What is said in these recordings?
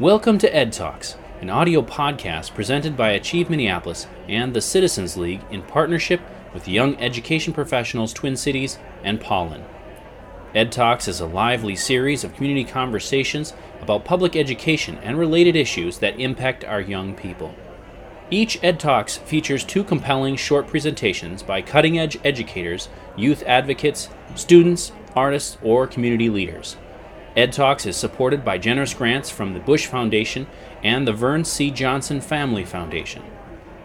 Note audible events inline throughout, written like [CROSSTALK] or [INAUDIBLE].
Welcome to Ed Talks, an audio podcast presented by Achieve Minneapolis and the Citizens League in partnership with Young Education Professionals Twin Cities and Pollen. Ed Talks is a lively series of community conversations about public education and related issues that impact our young people. Each Ed Talks features two compelling short presentations by cutting edge educators, youth advocates, students, artists, or community leaders. Ed Talks is supported by generous grants from the Bush Foundation and the Vern C. Johnson Family Foundation.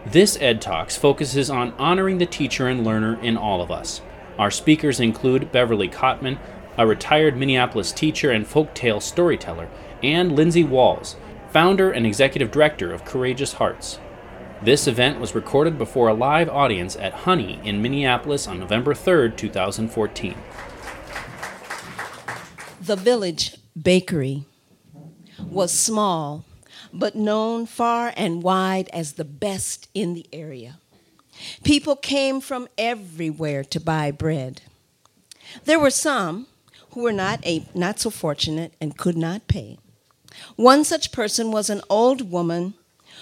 This Ed Talks focuses on honoring the teacher and learner in all of us. Our speakers include Beverly Cottman, a retired Minneapolis teacher and folktale storyteller, and Lindsay Walz, founder and executive director of Courageous Hearts. This event was recorded before a live audience at Honey in Minneapolis on November 3, 2014. The Village Bakery was small, but known far and wide as the best in the area. People came from everywhere to buy bread. There were some who were not, a, not so fortunate and could not pay. One such person was an old woman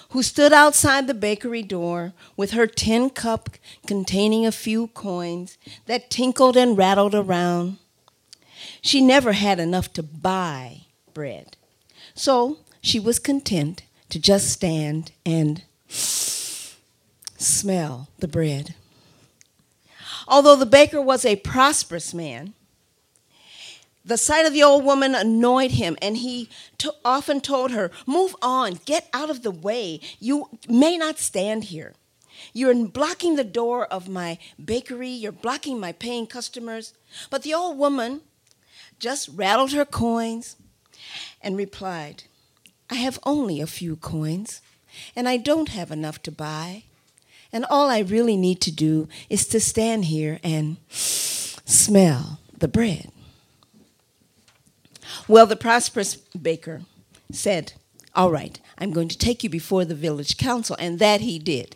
who stood outside the bakery door with her tin cup containing a few coins that tinkled and rattled around she never had enough to buy bread. So she was content to just stand and smell the bread. Although the baker was a prosperous man, the sight of the old woman annoyed him, and he to- often told her, Move on, get out of the way. You may not stand here. You're blocking the door of my bakery, you're blocking my paying customers. But the old woman just rattled her coins and replied, I have only a few coins, and I don't have enough to buy. And all I really need to do is to stand here and smell the bread. Well, the prosperous baker said, All right, I'm going to take you before the village council. And that he did.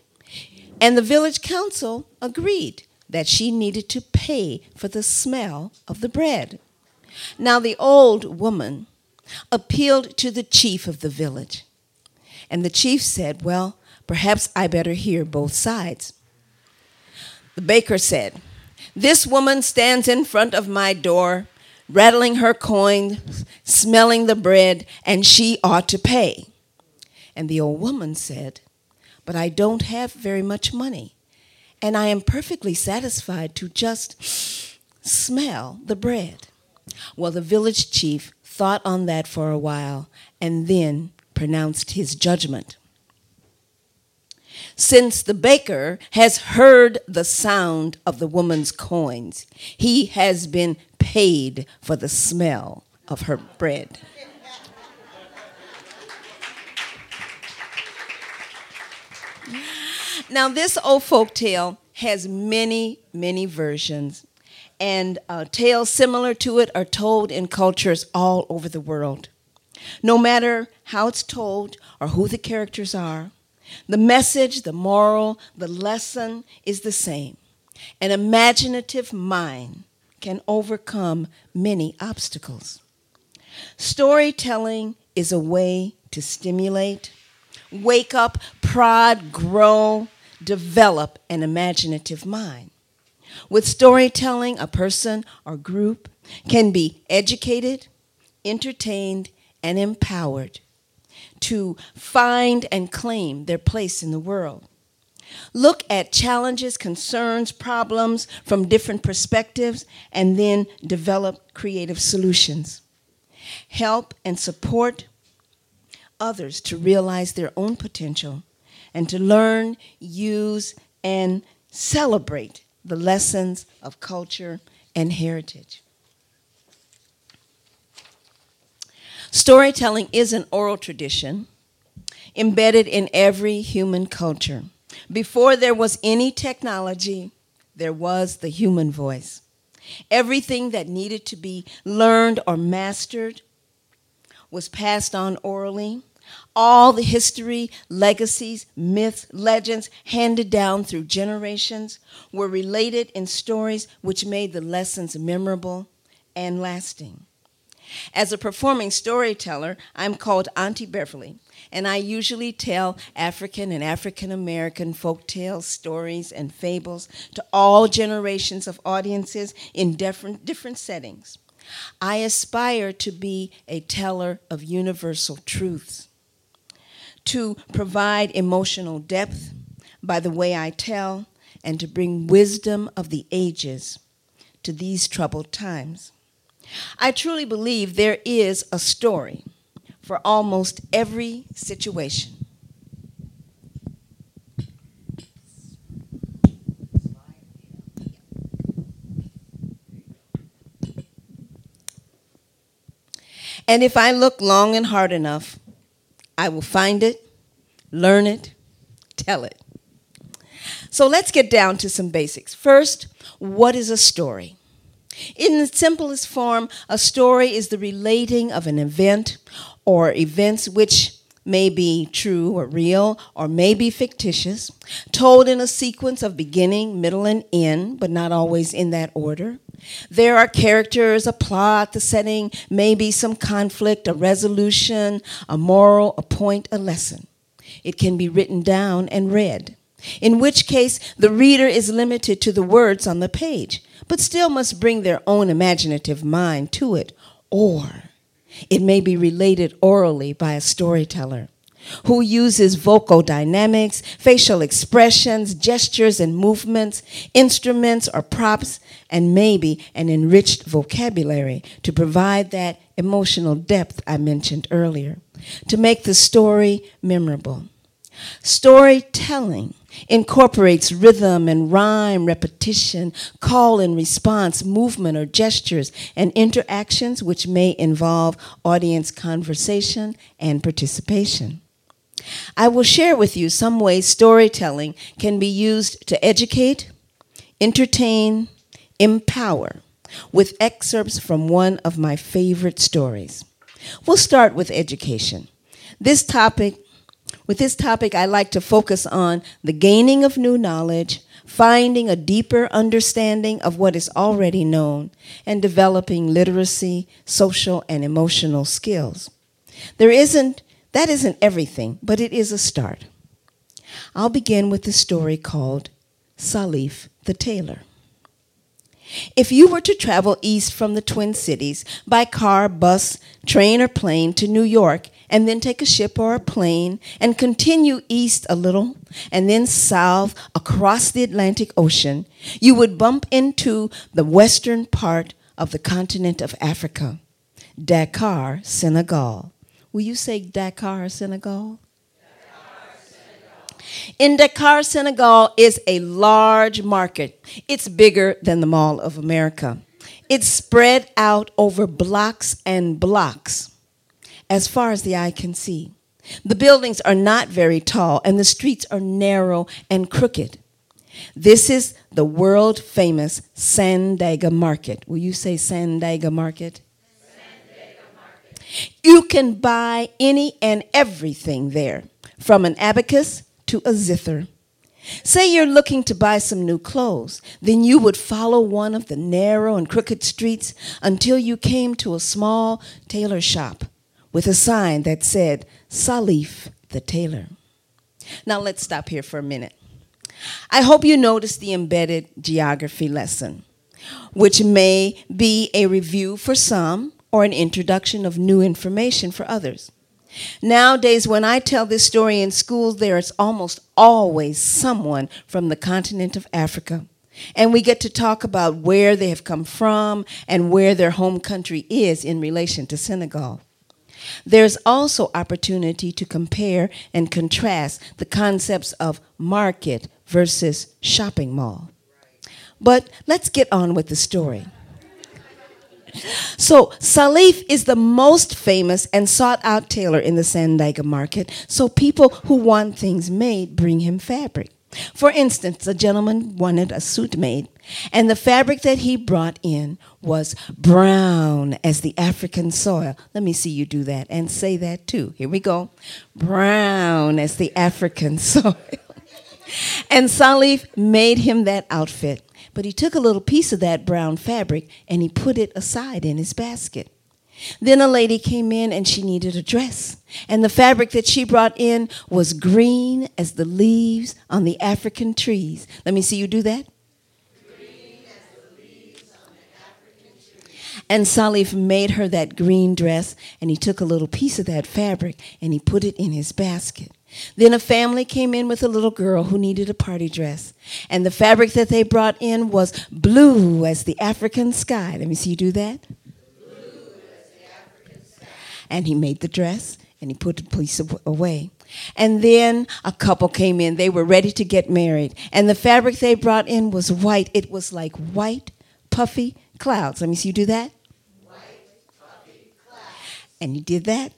And the village council agreed that she needed to pay for the smell of the bread. Now the old woman appealed to the chief of the village. And the chief said, Well, perhaps I better hear both sides. The baker said, This woman stands in front of my door, rattling her coin, smelling the bread, and she ought to pay. And the old woman said, But I don't have very much money, and I am perfectly satisfied to just smell the bread. Well, the village chief thought on that for a while and then pronounced his judgment. Since the baker has heard the sound of the woman's coins, he has been paid for the smell of her bread. Now, this old folk tale has many, many versions and uh, tales similar to it are told in cultures all over the world. No matter how it's told or who the characters are, the message, the moral, the lesson is the same. An imaginative mind can overcome many obstacles. Storytelling is a way to stimulate, wake up, prod, grow, develop an imaginative mind. With storytelling, a person or group can be educated, entertained, and empowered to find and claim their place in the world. Look at challenges, concerns, problems from different perspectives, and then develop creative solutions. Help and support others to realize their own potential and to learn, use, and celebrate the lessons of culture and heritage. Storytelling is an oral tradition embedded in every human culture. Before there was any technology, there was the human voice. Everything that needed to be learned or mastered was passed on orally all the history, legacies, myths, legends handed down through generations were related in stories which made the lessons memorable and lasting. As a performing storyteller, I'm called Auntie Beverly, and I usually tell African and African American folk tales, stories, and fables to all generations of audiences in different, different settings. I aspire to be a teller of universal truths, to provide emotional depth by the way I tell, and to bring wisdom of the ages to these troubled times. I truly believe there is a story for almost every situation. And if I look long and hard enough, I will find it, learn it, tell it. So let's get down to some basics. First, what is a story? In the simplest form, a story is the relating of an event or events which may be true or real or may be fictitious, told in a sequence of beginning, middle, and end, but not always in that order. There are characters, a plot, the setting, maybe some conflict, a resolution, a moral, a point, a lesson. It can be written down and read, in which case the reader is limited to the words on the page, but still must bring their own imaginative mind to it, or it may be related orally by a storyteller who uses vocal dynamics, facial expressions, gestures and movements, instruments or props, and maybe an enriched vocabulary to provide that emotional depth I mentioned earlier, to make the story memorable. Storytelling incorporates rhythm and rhyme, repetition, call and response, movement or gestures, and interactions which may involve audience conversation and participation. I will share with you some ways storytelling can be used to educate, entertain, empower, with excerpts from one of my favorite stories. We'll start with education. This topic with this topic, I like to focus on the gaining of new knowledge, finding a deeper understanding of what is already known, and developing literacy, social, and emotional skills. There isn't, that isn't everything, but it is a start. I'll begin with the story called Salif the Tailor. If you were to travel east from the Twin Cities by car, bus, train, or plane to New York, and then take a ship or a plane and continue east a little, and then south across the Atlantic Ocean, you would bump into the western part of the continent of Africa, Dakar, Senegal. Will you say Dakar, Senegal? In Dakar, Senegal is a large market. It's bigger than the Mall of America. It's spread out over blocks and blocks as far as the eye can see. The buildings are not very tall and the streets are narrow and crooked. This is the world famous Sandaga Market. Will you say Sandaga Market? Sandaga Market? You can buy any and everything there, from an abacus to a zither. Say you're looking to buy some new clothes, then you would follow one of the narrow and crooked streets until you came to a small tailor shop with a sign that said, Salif the tailor. Now let's stop here for a minute. I hope you noticed the embedded geography lesson, which may be a review for some or an introduction of new information for others. Nowadays, when I tell this story in schools, there is almost always someone from the continent of Africa. And we get to talk about where they have come from and where their home country is in relation to Senegal. There's also opportunity to compare and contrast the concepts of market versus shopping mall. But let's get on with the story. So, Salif is the most famous and sought out tailor in the Sandaga market, so people who want things made bring him fabric. For instance, a gentleman wanted a suit made, and the fabric that he brought in was brown as the African soil. Let me see you do that and say that too. Here we go. Brown as the African [LAUGHS] soil. and Salif made him that outfit. But he took a little piece of that brown fabric and he put it aside in his basket. Then a lady came in and she needed a dress. And the fabric that she brought in was green as the leaves on the African trees. Let me see you do that. And Salif made her that green dress, and he took a little piece of that fabric and he put it in his basket. Then a family came in with a little girl who needed a party dress. And the fabric that they brought in was blue as the African sky. Let me see you do that. And he made the dress and he put the piece away. And then a couple came in. They were ready to get married. And the fabric they brought in was white. It was like white, puffy clouds. Let me see you do that. White, puffy clouds. and he did that.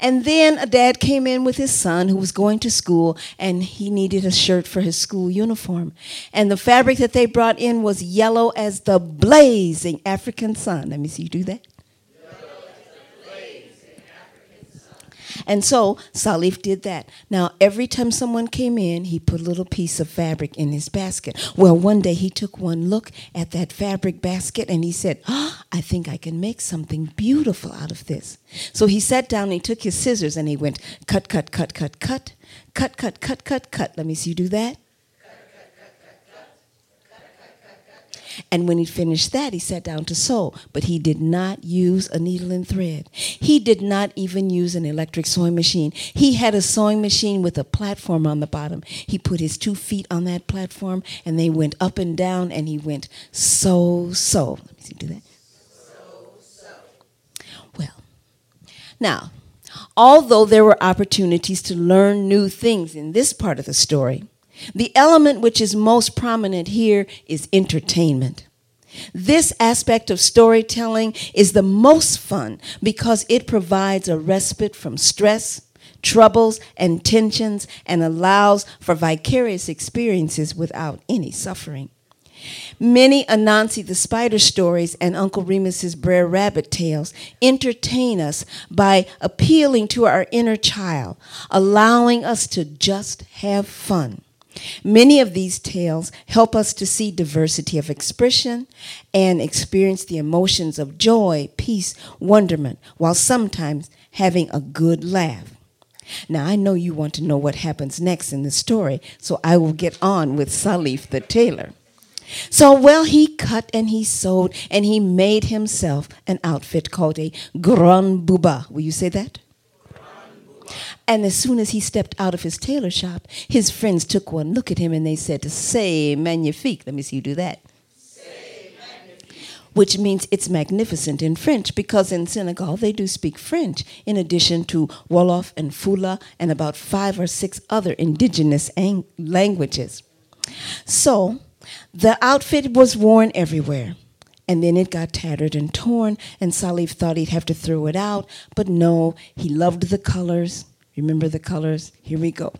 And then a dad came in with his son who was going to school and he needed a shirt for his school uniform. And the fabric that they brought in was yellow as the blazing African sun. Let me see you do that. And so Salif did that. Now, every time someone came in, he put a little piece of fabric in his basket. Well, one day he took one look at that fabric basket and he said, oh, I think I can make something beautiful out of this. So he sat down and he took his scissors and he went cut, cut, cut, cut, cut, cut, cut, cut, cut, cut. Let me see you do that. And when he finished that, he sat down to sew. But he did not use a needle and thread. He did not even use an electric sewing machine. He had a sewing machine with a platform on the bottom. He put his two feet on that platform and they went up and down and he went so, so. Let me see, do that. Well, now, although there were opportunities to learn new things in this part of the story, the element which is most prominent here is entertainment. This aspect of storytelling is the most fun because it provides a respite from stress, troubles, and tensions and allows for vicarious experiences without any suffering. Many Anansi the Spider stories and Uncle Remus's Brer Rabbit tales entertain us by appealing to our inner child, allowing us to just have fun. Many of these tales help us to see diversity of expression and experience the emotions of joy, peace, wonderment, while sometimes having a good laugh. Now, I know you want to know what happens next in the story, so I will get on with Salif the tailor. So, well, he cut and he sewed and he made himself an outfit called a grand boubou. Will you say that? And as soon as he stepped out of his tailor shop, his friends took one look at him and they said, C'est magnifique. Let me see you do that. Which means it's magnificent in French because in Senegal they do speak French in addition to Wolof and Fula and about five or six other indigenous ang- languages. So the outfit was worn everywhere. And then it got tattered and torn, and Salif thought he'd have to throw it out, but no, he loved the colors. Remember the colors? Here we go.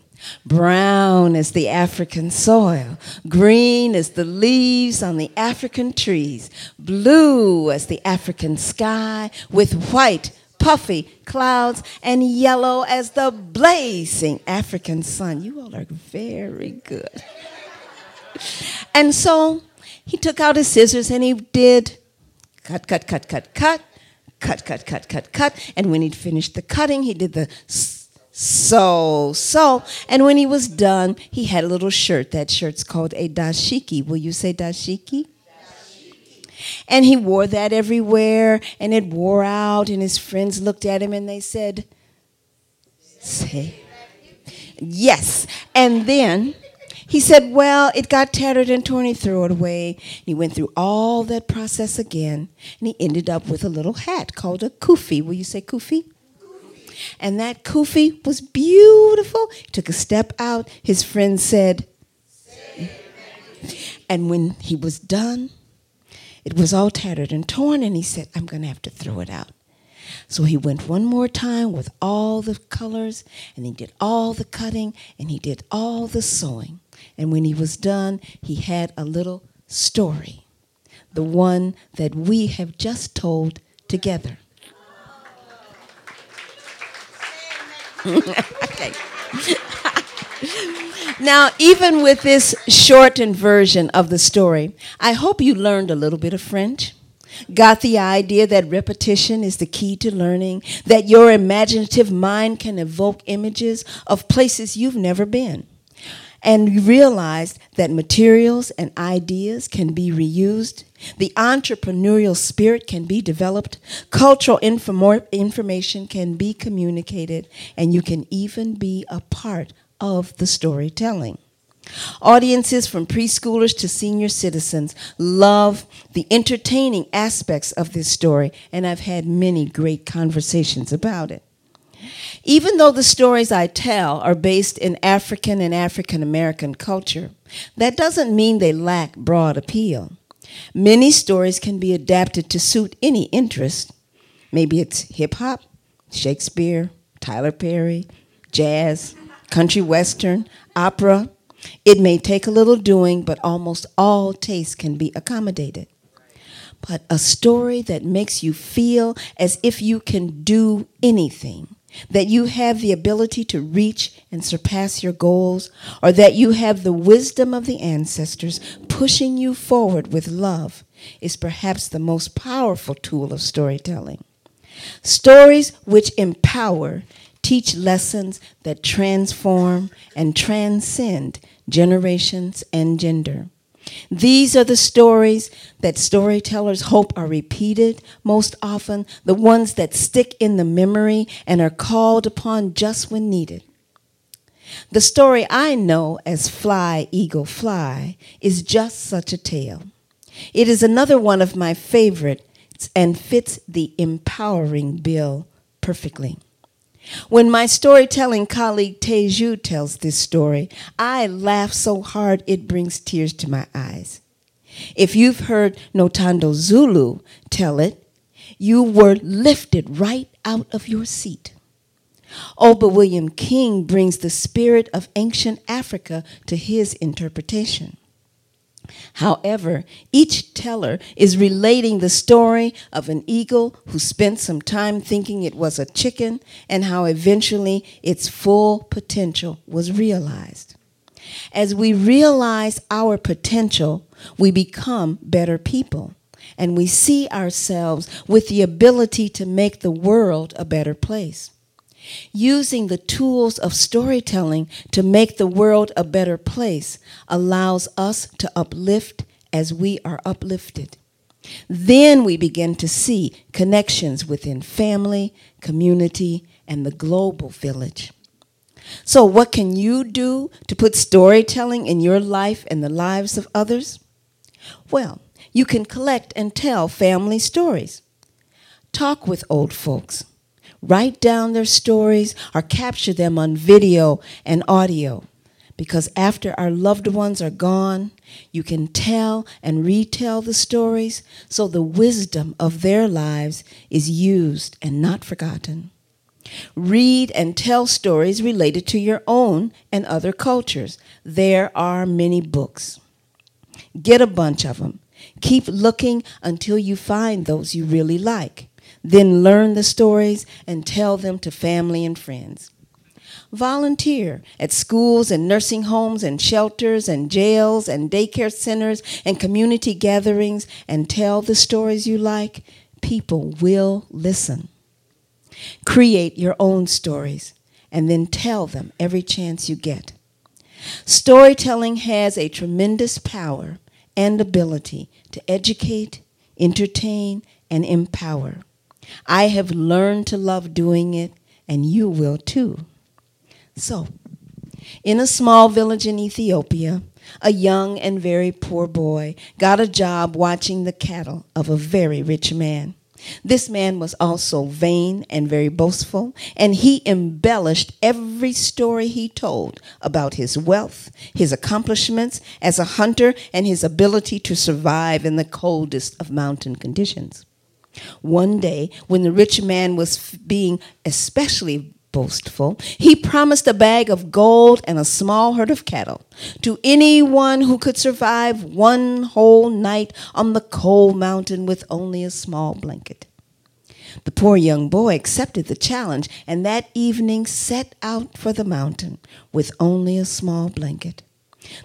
Brown as the African soil, green as the leaves on the African trees, blue as the African sky, with white, puffy clouds, and yellow as the blazing African sun. You all are very good. And so he took out his scissors and he did cut, cut, cut, cut, cut, cut, cut, cut, cut, cut. And when he'd finished the cutting, he did the so, so. And when he was done, he had a little shirt. That shirt's called a dashiki. Will you say dashiki? Dashiki? And he wore that everywhere, and it wore out, and his friends looked at him and they said, Say, yes. And then he said, Well, it got tattered and torn. He threw it away. He went through all that process again, and he ended up with a little hat called a kufi. Will you say kufi? And that kufi was beautiful. He took a step out. His friend said, and when he was done, it was all tattered and torn, and he said, I'm going to have to throw it out. So he went one more time with all the colors, and he did all the cutting, and he did all the sewing. And when he was done, he had a little story, the one that we have just told together. [LAUGHS] okay. [LAUGHS] now, even with this shortened version of the story, I hope you learned a little bit of French. Got the idea that repetition is the key to learning, that your imaginative mind can evoke images of places you've never been. And you realized that materials and ideas can be reused, the entrepreneurial spirit can be developed, cultural inform- information can be communicated, and you can even be a part of the storytelling. Audiences from preschoolers to senior citizens love the entertaining aspects of this story, and I've had many great conversations about it. Even though the stories I tell are based in African and African American culture, that doesn't mean they lack broad appeal. Many stories can be adapted to suit any interest. Maybe it's hip hop, Shakespeare, Tyler Perry, jazz, country western, opera, it may take a little doing, but almost all tastes can be accommodated. But a story that makes you feel as if you can do anything, that you have the ability to reach and surpass your goals, or that you have the wisdom of the ancestors pushing you forward with love, is perhaps the most powerful tool of storytelling. Stories which empower teach lessons that transform and transcend generations and gender. These are the stories that storytellers hope are repeated most often, the ones that stick in the memory and are called upon just when needed. The story I know as Fly, Eagle, Fly is just such a tale. It is another one of my favorites and fits the empowering bill perfectly. When my storytelling colleague Teju tells this story, I laugh so hard it brings tears to my eyes. If you've heard Nothando Zulu tell it, you were lifted right out of your seat. Oba William King brings the spirit of ancient Africa to his interpretation. However, each teller is relating the story of an eagle who spent some time thinking it was a chicken and how eventually its full potential was realized. As we realize our potential, we become better people and we see ourselves with the ability to make the world a better place using the tools of storytelling to make the world a better place allows us to uplift as we are uplifted. Then we begin to see connections within family, community, and the global village. So, what can you do to put storytelling in your life and the lives of others? Well, you can collect and tell family stories. Talk with old folks write down their stories or capture them on video and audio. Because after our loved ones are gone, you can tell and retell the stories so the wisdom of their lives is used and not forgotten. Read and tell stories related to your own and other cultures. There are many books. Get a bunch of them. Keep looking until you find those you really like. Then learn the stories and tell them to family and friends. Volunteer at schools and nursing homes and shelters and jails and daycare centers and community gatherings and tell the stories you like. People will listen. Create your own stories and then tell them every chance you get. Storytelling has a tremendous power and ability to educate, entertain, and empower. I have learned to love doing it, and you will too. So, in a small village in Ethiopia, a young and very poor boy got a job watching the cattle of a very rich man. This man was also vain and very boastful, and he embellished every story he told about his wealth, his accomplishments as a hunter, and his ability to survive in the coldest of mountain conditions. One day, when the rich man was being especially boastful, he promised a bag of gold and a small herd of cattle to anyone who could survive one whole night on the cold mountain with only a small blanket. The poor young boy accepted the challenge and that evening set out for the mountain with only a small blanket.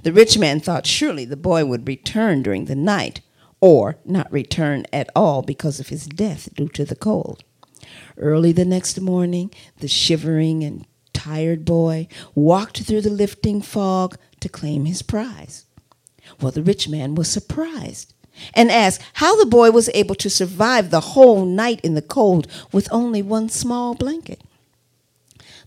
The rich man thought surely the boy would return during the night or not return at all because of his death due to the cold. Early the next morning, the shivering and tired boy walked through the lifting fog to claim his prize. Well, the rich man was surprised and asked how the boy was able to survive the whole night in the cold with only one small blanket.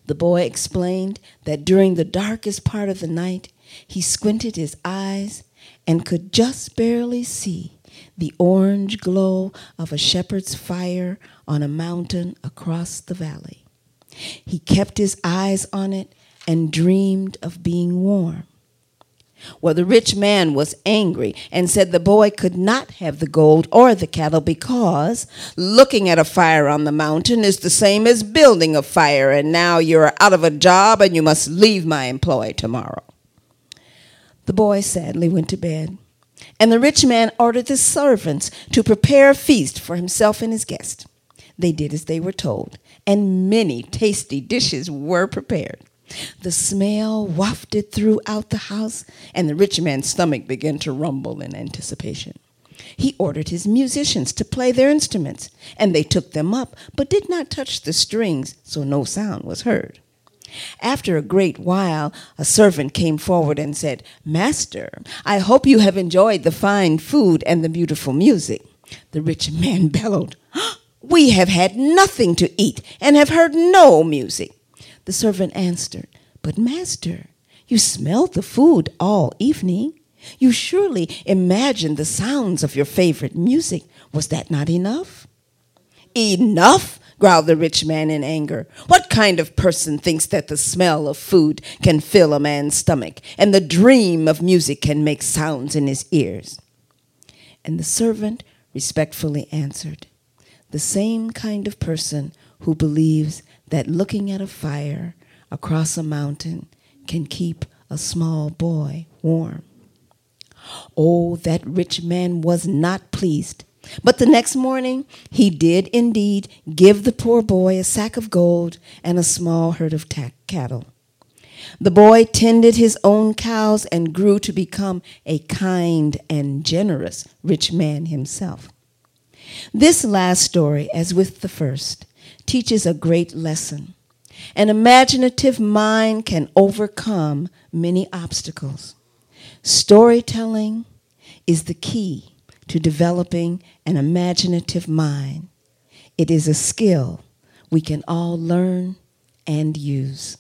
The boy explained that during the darkest part of the night, he squinted his eyes and could just barely see the orange glow of a shepherd's fire on a mountain across the valley. He kept his eyes on it and dreamed of being warm. Well, the rich man was angry and said the boy could not have the gold or the cattle because looking at a fire on the mountain is the same as building a fire, and now you're out of a job and you must leave my employ tomorrow. The boy sadly went to bed, and the rich man ordered the servants to prepare a feast for himself and his guest. They did as they were told, and many tasty dishes were prepared. The smell wafted throughout the house, and the rich man's stomach began to rumble in anticipation. He ordered his musicians to play their instruments, and they took them up, but did not touch the strings, so no sound was heard. After a great while, a servant came forward and said, Master, I hope you have enjoyed the fine food and the beautiful music. The rich [LAUGHS] man bellowed, We have had nothing to eat and have heard no music. The servant answered, But, master, you smelled the food all evening. You surely imagined the sounds of your favorite music. Was that not enough? Enough? Growled the rich man in anger. What kind of person thinks that the smell of food can fill a man's stomach and the dream of music can make sounds in his ears? And the servant respectfully answered, The same kind of person who believes that looking at a fire across a mountain can keep a small boy warm. Oh, that rich man was not pleased. But the next morning he did indeed give the poor boy a sack of gold and a small herd of cattle. The boy tended his own cows and grew to become a kind and generous rich man himself. This last story, as with the first, teaches a great lesson. An imaginative mind can overcome many obstacles. Storytelling is the key to developing an imaginative mind. It is a skill we can all learn and use.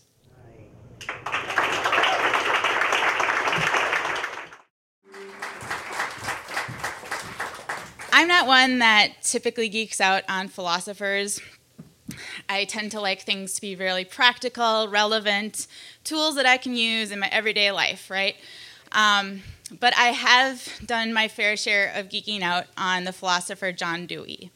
I'm not one that typically geeks out on philosophers I tend to like things to be really practical, relevant, tools that I can use in my everyday life, right? Um, but I have done my fair share of geeking out on the philosopher John Dewey.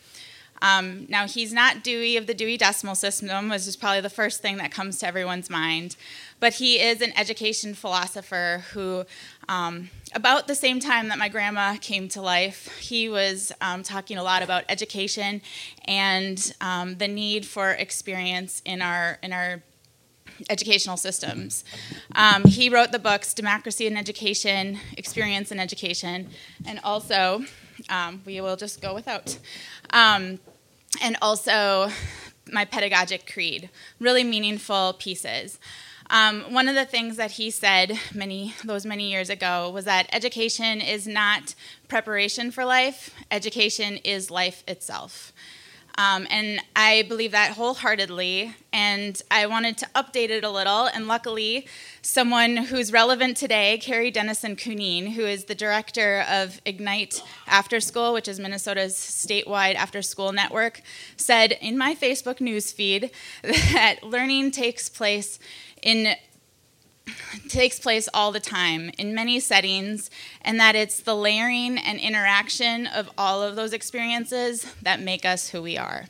Um, now, he's not Dewey of the Dewey Decimal System, which is probably the first thing that comes to everyone's mind, but he is an education philosopher who um, about the same time that my grandma came to life, he was um, talking a lot about education and um, the need for experience in our in our educational systems. Um, he wrote the books Democracy in Education, Experience in Education, and also um, we will just go without. Um, and also my pedagogic creed, really meaningful pieces. Um, one of the things that he said many those many years ago was that education is not preparation for life. Education is life itself. Um, and I believe that wholeheartedly. And I wanted to update it a little. And luckily, someone who's relevant today, Kari Denissen Cunnien, who is the director of Ignite After School, which is Minnesota's statewide after school network, said in my Facebook newsfeed [LAUGHS] that learning takes place in takes place all the time in many settings, and that it's the layering and interaction of all of those experiences that make us who we are.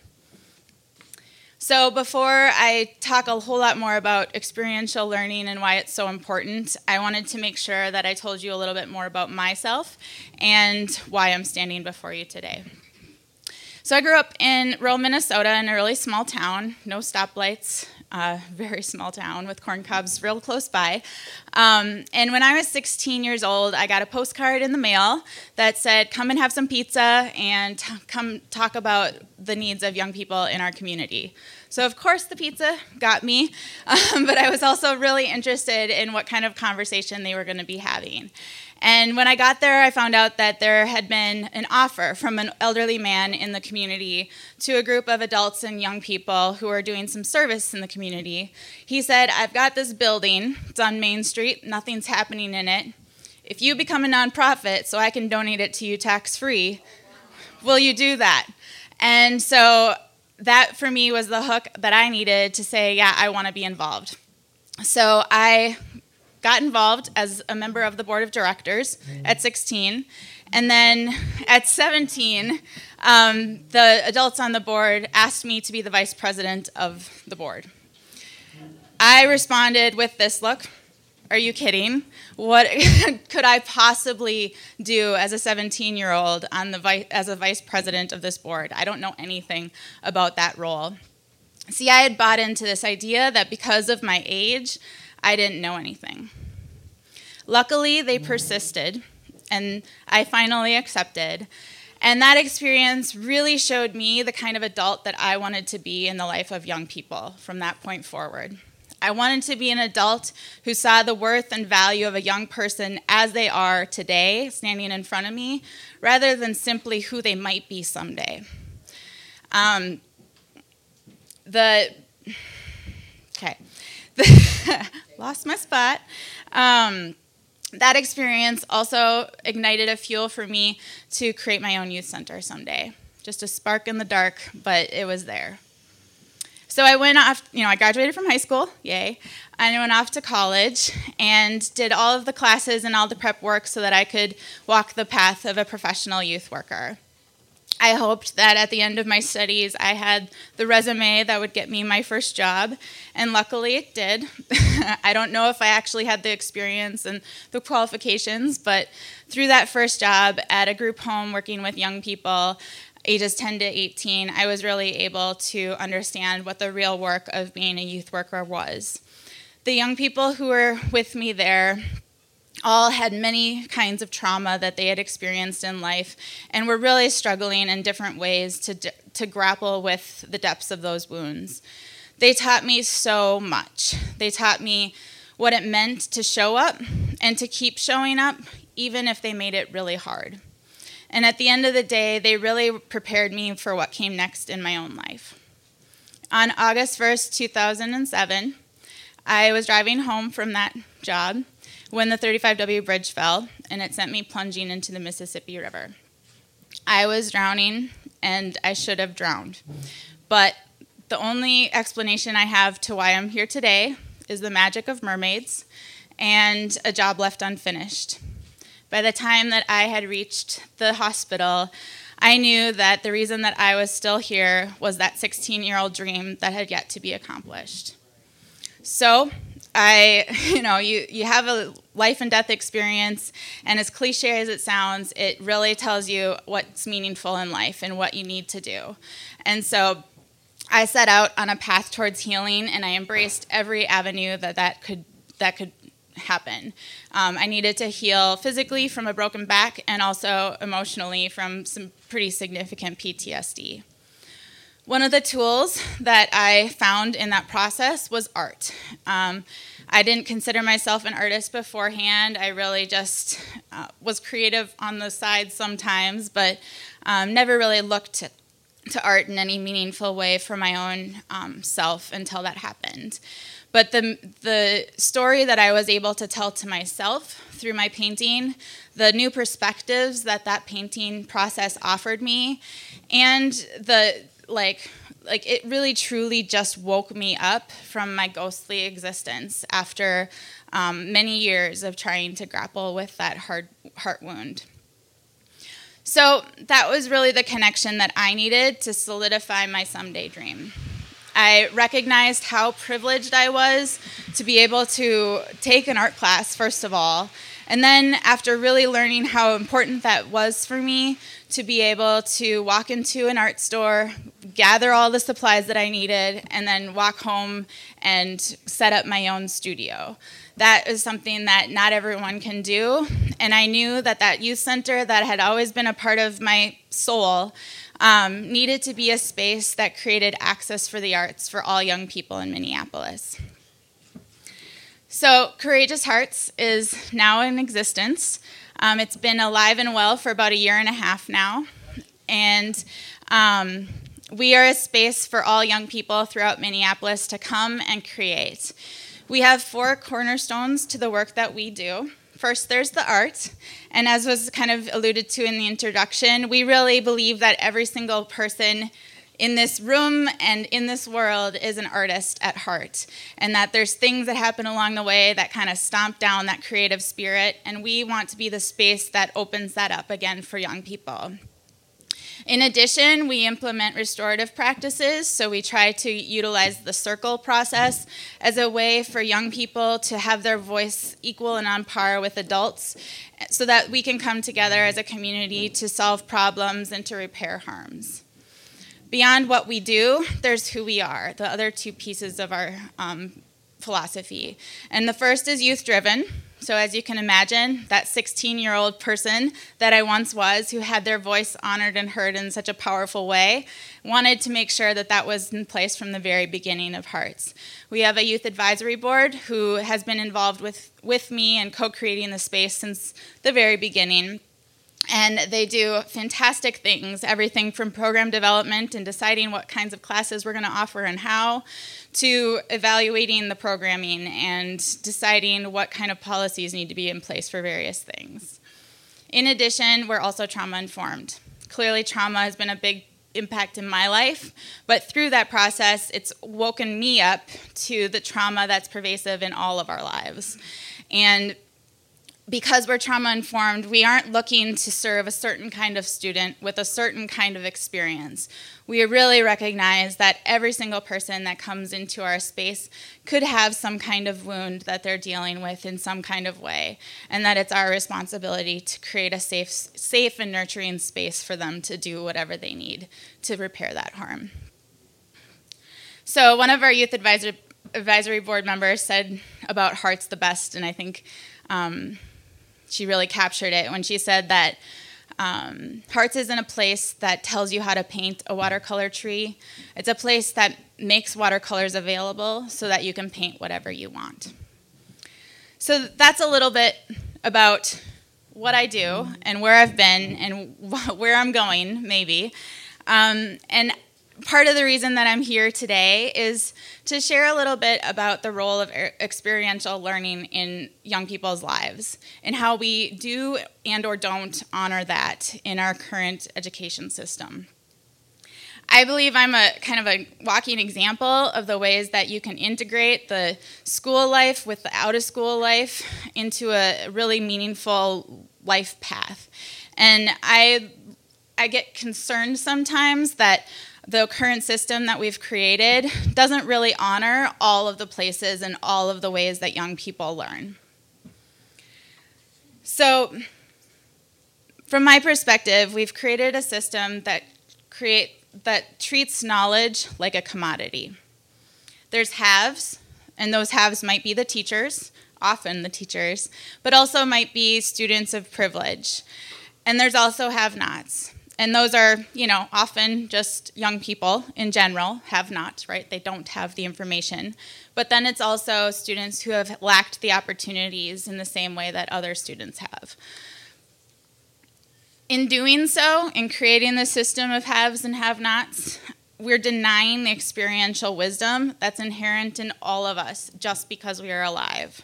So, before I talk a whole lot more about experiential learning and why it's so important, I wanted to make sure that I told you a little bit more about myself and why I'm standing before you today. So, I grew up in rural Minnesota in a really small town, no stoplights, a very small town with corn cobs real close by. Um, and when I was 16 years old, I got a postcard in the mail that said, Come and have some pizza and t- come talk about the needs of young people in our community. So, of course, the pizza got me, um, [LAUGHS] but I was also really interested in what kind of conversation they were going to be having. And when I got there, I found out that there had been an offer from an elderly man in the community to a group of adults and young people who are doing some service in the community. He said, I've got this building, it's on Main Street, nothing's happening in it. If you become a nonprofit so I can donate it to you tax free, will you do that? And so that for me was the hook that I needed to say, yeah, I want to be involved. So I got involved as a member of the board of directors at 16. And then at 17, um, the adults on the board asked me to be the vice president of the board. I responded with this look Are you kidding? What [LAUGHS] could I possibly do as a 17 year old on the vi- as a vice president of this board? I don't know anything about that role. See, I had bought into this idea that because of my age, I didn't know anything. Luckily, they persisted, and I finally accepted. And that experience really showed me the kind of adult that I wanted to be in the life of young people from that point forward. I wanted to be an adult who saw the worth and value of a young person as they are today, standing in front of me, rather than simply who they might be someday. Um, the okay, [LAUGHS] lost my spot. Um, that experience also ignited a fuel for me to create my own youth center someday. Just a spark in the dark, but it was there. So I went off, you know, I graduated from high school, yay. And I went off to college and did all of the classes and all the prep work so that I could walk the path of a professional youth worker. I hoped that at the end of my studies, I had the resume that would get me my first job, and luckily it did. [LAUGHS] I don't know if I actually had the experience and the qualifications, but through that first job at a group home working with young people, ages 10 to 18, I was really able to understand what the real work of being a youth worker was. The young people who were with me there all had many kinds of trauma that they had experienced in life and were really struggling in different ways to, to grapple with the depths of those wounds. They taught me so much. They taught me what it meant to show up and to keep showing up, even if they made it really hard. And at the end of the day, they really prepared me for what came next in my own life. On August 1st, 2007, I was driving home from that job when the 35W bridge fell and it sent me plunging into the Mississippi River. I was drowning and I should have drowned. But the only explanation I have to why I'm here today is the magic of mermaids and a job left unfinished. By the time that I had reached the hospital, I knew that the reason that I was still here was that 16 year old dream that had yet to be accomplished. So I, [LAUGHS] you know, you, you have a life and death experience, and as cliche as it sounds, it really tells you what's meaningful in life and what you need to do. And so I set out on a path towards healing, and I embraced every avenue that that could that could happen. Um, I needed to heal physically from a broken back, and also emotionally from some pretty significant PTSD. One of the tools that I found in that process was art. Um, I didn't consider myself an artist beforehand. I really just uh, was creative on the side sometimes, but um, never really looked to, to, art in any meaningful way for my own um, self until that happened. But the, the story that I was able to tell to myself through my painting, the new perspectives that that painting process offered me, and the like like it really truly just woke me up from my ghostly existence after um, many years of trying to grapple with that hard heart wound. So that was really the connection that i needed to solidify my someday dream i recognized how privileged i was to be able to take an art class first of all And then, after really learning how important that was for me to be able to walk into an art store, gather all the supplies that I needed, and then walk home and set up my own studio. That is something that not everyone can do. And I knew that that youth center that had always been a part of my soul um, needed to be a space that created access for the arts for all young people in Minneapolis. So, Courageous Hearts is now in existence. Um, it's been alive and well for about a year and a half now. And um, we are a space for all young people throughout Minneapolis to come and create. We have four cornerstones to the work that we do. First, there's the art. And as was kind of alluded to in the introduction, we really believe that every single person in this room and in this world is an artist at heart. And that there's things that happen along the way that kind of stomp down that creative spirit. And we want to be the space that opens that up again for young people. In addition, we implement restorative practices, so we try to utilize the circle process as a way for young people to have their voice equal and on par with adults so that we can come together as a community to solve problems and to repair harms. Beyond what we do, there's who we are, the other two pieces of our um, philosophy. And the first is youth driven. So, as you can imagine, that 16 year old person that I once was, who had their voice honored and heard in such a powerful way, wanted to make sure that that was in place from the very beginning of Hearts. We have a youth advisory board who has been involved with, with me and co creating the space since the very beginning. And they do fantastic things everything from program development and deciding what kinds of classes we're going to offer and how, to evaluating the programming and deciding what kind of policies need to be in place for various things. In addition, we're also trauma informed. Clearly, trauma has been a big impact in my life, but through that process, it's woken me up to the trauma that's pervasive in all of our lives. And because we're trauma informed, we aren't looking to serve a certain kind of student with a certain kind of experience. We really recognize that every single person that comes into our space could have some kind of wound that they're dealing with in some kind of way, and that it's our responsibility to create a safe, safe and nurturing space for them to do whatever they need to repair that harm. So, one of our youth advisor, advisory board members said about Hearts the Best, and I think um, she really captured it when she said that um, Hearts isn't a place that tells you how to paint a watercolor tree. It's a place that makes watercolors available so that you can paint whatever you want. So that's a little bit about what I do and where I've been and [LAUGHS] where I'm going, maybe. Um, and part of the reason that I'm here today is to share a little bit about the role of experiential learning in young people's lives and how we do and or don't honor that in our current education system. I believe I'm a kind of a walking example of the ways that you can integrate the school life with the out of school life into a really meaningful life path. And I I get concerned sometimes that the current system that we've created doesn't really honor all of the places and all of the ways that young people learn. So, from my perspective, we've created a system that create that treats knowledge like a commodity. There's haves, and those haves might be the teachers, often the teachers, but also might be students of privilege. And there's also have nots. And those are, you know, often just young people in general have not, right? They don't have the information. But then it's also students who have lacked the opportunities in the same way that other students have. In doing so, in creating the system of haves and have nots, we're denying the experiential wisdom that's inherent in all of us just because we are alive.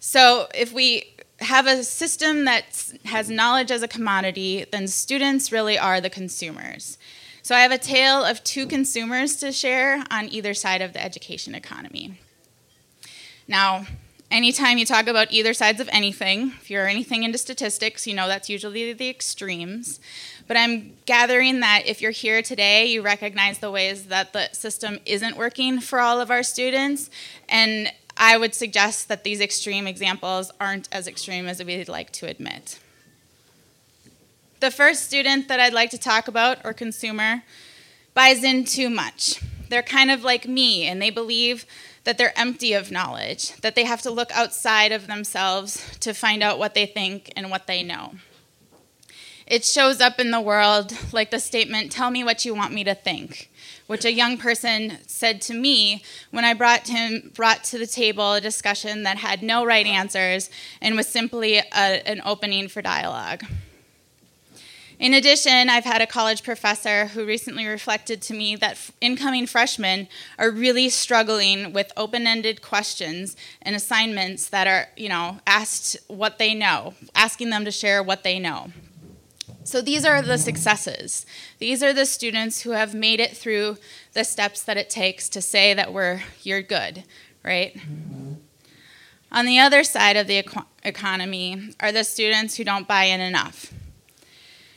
So if we have a system that has knowledge as a commodity, then students really are the consumers. So I have a tale of two consumers to share on either side of the education economy. Now, anytime you talk about either sides of anything, if you're anything into statistics, you know that's usually the extremes. But I'm gathering that if you're here today, you recognize the ways that the system isn't working for all of our students. And I would suggest that these extreme examples aren't as extreme as we'd like to admit. The first student that I'd like to talk about, or consumer, buys in too much. They're kind of like me, and they believe that they're empty of knowledge, that they have to look outside of themselves to find out what they think and what they know. It shows up in the world like the statement, Tell me what you want me to think, which a young person said to me when I brought him brought to the table a discussion that had no right answers and was simply a, an opening for dialogue. In addition, I've had a college professor who recently reflected to me that incoming freshmen are really struggling with open-ended questions and assignments that are, you know, asked what they know, asking them to share what they know. So these are the successes. These are the students who have made it through the steps that it takes to say that we're you're good, right? Mm-hmm. On the other side of the eco- economy are the students who don't buy in enough.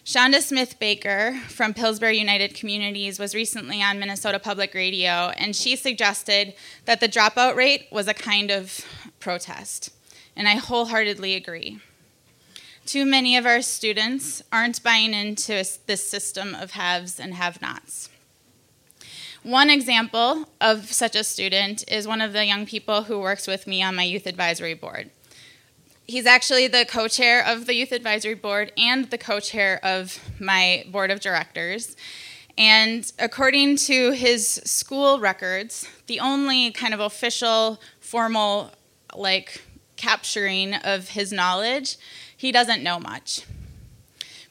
Shonda Smith Baker from Pillsbury United Communities was recently on Minnesota Public Radio, and she suggested that the dropout rate was a kind of protest. And I wholeheartedly agree. Too many of our students aren't buying into this system of haves and have nots. One example of such a student is one of the young people who works with me on my youth advisory board. He's actually the co chair of the youth advisory board and the co chair of my board of directors. And according to his school records, the only kind of official, formal, like capturing of his knowledge he doesn't know much.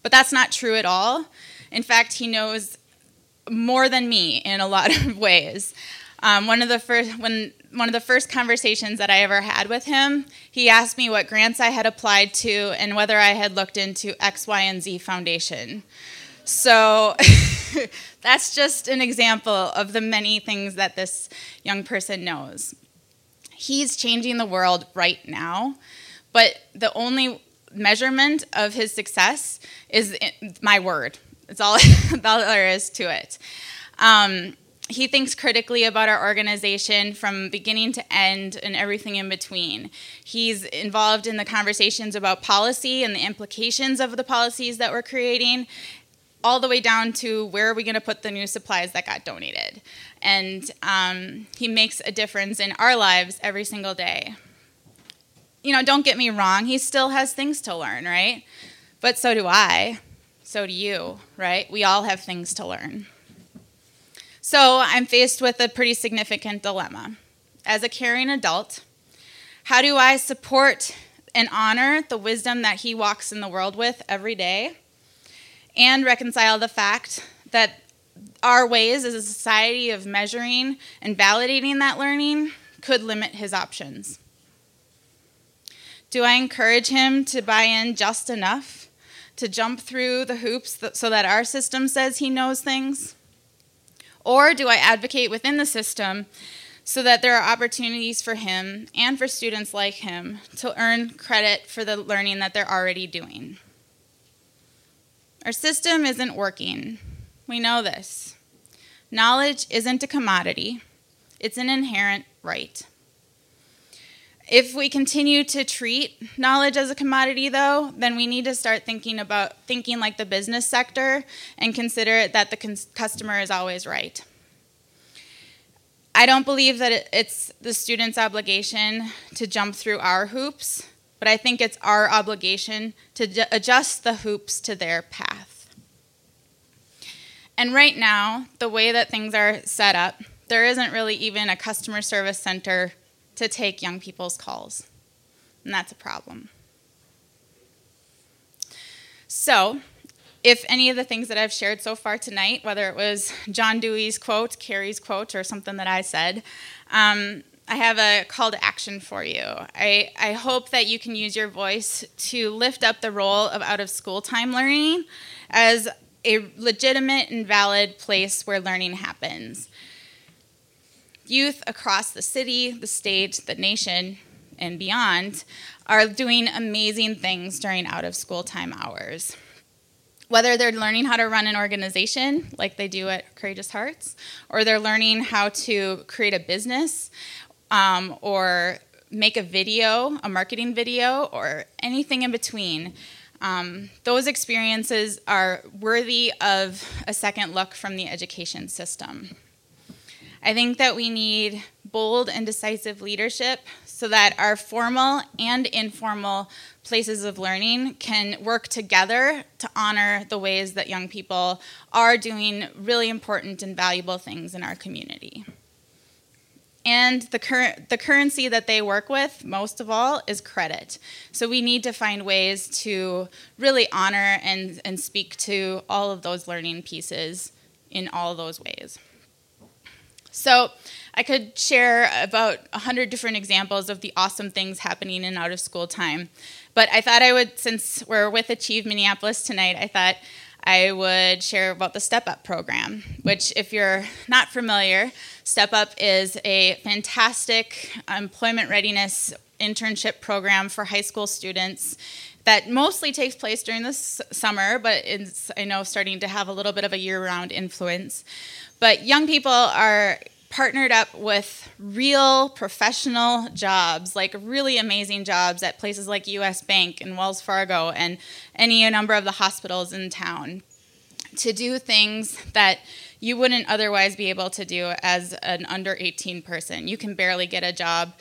But that's not true at all. In fact, he knows more than me in a lot [LAUGHS] of ways. Um, one of the first when one of the first conversations that I ever had with him, he asked me what grants I had applied to and whether I had looked into X, Y, and Z Foundation. So [LAUGHS] that's just an example of the many things that this young person knows. He's changing the world right now, but the only measurement of his success is my word. It's all, [LAUGHS] all there is to it. Um, he thinks critically about our organization from beginning to end and everything in between. He's involved in the conversations about policy and the implications of the policies that we're creating, all the way down to where are we going to put the new supplies that got donated. And um, he makes a difference in our lives every single day you know, don't get me wrong, he still has things to learn, right? But so do I. So do you, right? We all have things to learn. So I'm faced with a pretty significant dilemma. As a caring adult, how do I support and honor the wisdom that he walks in the world with every day and reconcile the fact that our ways as a society of measuring and validating that learning could limit his options? Do I encourage him to buy in just enough to jump through the hoops so that our system says he knows things? Or do I advocate within the system so that there are opportunities for him and for students like him to earn credit for the learning that they're already doing? Our system isn't working. We know this. Knowledge isn't a commodity, it's an inherent right. If we continue to treat knowledge as a commodity, though, then we need to start thinking about thinking like the business sector and consider that the customer is always right. I don't believe that it's the student's obligation to jump through our hoops, but I think it's our obligation to adjust the hoops to their path. And right now, the way that things are set up, there isn't really even a customer service center to take young people's calls. And that's a problem. So, if any of the things that I've shared so far tonight, whether it was John Dewey's quote, Kari's quote, or something that I said, um, I have a call to action for you. I, I hope that you can use your voice to lift up the role of out of school time learning as a legitimate and valid place where learning happens. Youth across the city, the state, the nation, and beyond are doing amazing things during out of school time hours. Whether they're learning how to run an organization like they do at Courageous Hearts, or they're learning how to create a business, um, or make a video, a marketing video, or anything in between. Um, those experiences are worthy of a second look from the education system. I think that we need bold and decisive leadership so that our formal and informal places of learning can work together to honor the ways that young people are doing really important and valuable things in our community. And the, cur- the currency that they work with, most of all, is credit. So we need to find ways to really honor and, and speak to all of those learning pieces in all those ways. So I could share about 100 different examples of the awesome things happening in out of school time. But I thought I would, since we're with Achieve Minneapolis tonight, I thought I would share about the Step Up program, which, if you're not familiar, Step Up is a fantastic employment readiness internship program for high school students that mostly takes place during the summer, but it's, I know, starting to have a little bit of a year round influence. But young people are partnered up with real professional jobs, like really amazing jobs at places like US Bank and Wells Fargo and any number of the hospitals in town to do things that you wouldn't otherwise be able to do as an under 18 person. You can barely get a job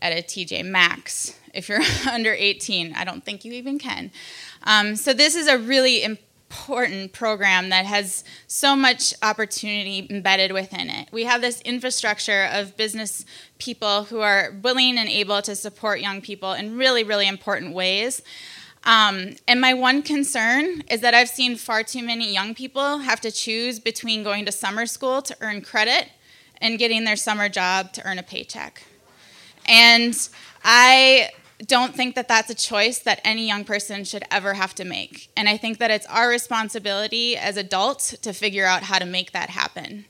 at a TJ Maxx if you're [LAUGHS] under 18. I don't think you even can. Um, so, this is a really important program that has so much opportunity embedded within it. We have this infrastructure of business people who are willing and able to support young people in really, really important ways. Um, and my one concern is that I've seen far too many young people have to choose between going to summer school to earn credit and getting their summer job to earn a paycheck. And I don't think that that's a choice that any young person should ever have to make. And I think that it's our responsibility as adults to figure out how to make that happen.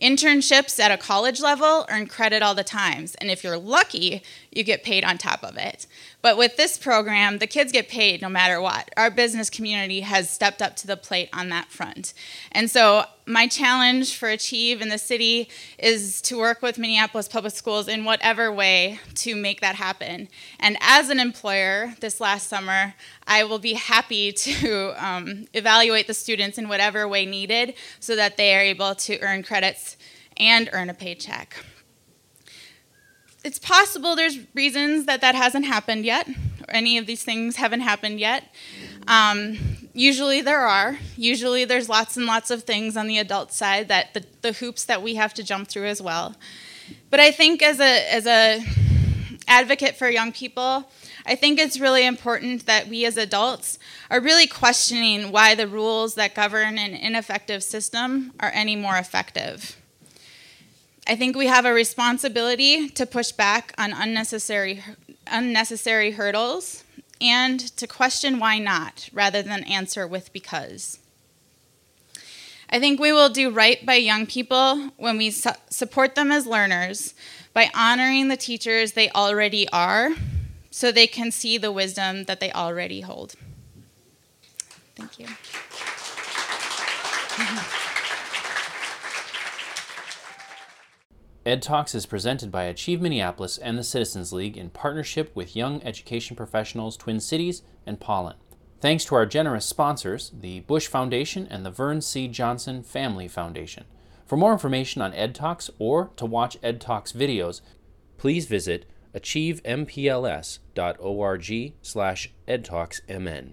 Internships at a college level earn credit all the times, and if you're lucky, you get paid on top of it. But with this program, the kids get paid no matter what. Our business community has stepped up to the plate on that front. And so, my challenge for Achieve in the city is to work with Minneapolis Public Schools in whatever way to make that happen. And as an employer this last summer, I will be happy [LAUGHS] to um, evaluate the students in whatever way needed so that they are able to earn credits and earn a paycheck. It's possible there's reasons that that hasn't happened yet, or any of these things haven't happened yet. Um, usually there are. Usually there's lots and lots of things on the adult side that the, the hoops that we have to jump through as well. But I think as a as a advocate for young people, I think it's really important that we as adults are really questioning why the rules that govern an ineffective system are any more effective. I think we have a responsibility to push back on unnecessary, unnecessary hurdles and to question why not rather than answer with because. I think we will do right by young people when we su- support them as learners by honoring the teachers they already are so they can see the wisdom that they already hold. Thank you. Ed Talks is presented by Achieve Minneapolis and the Citizens League in partnership with Young Education Professionals Twin Cities and Pollen. Thanks to our generous sponsors, the Bush Foundation and the Vern C. Johnson Family Foundation. For more information on Ed Talks or to watch Ed Talks videos, please visit achievempls.org slash edtalksmn.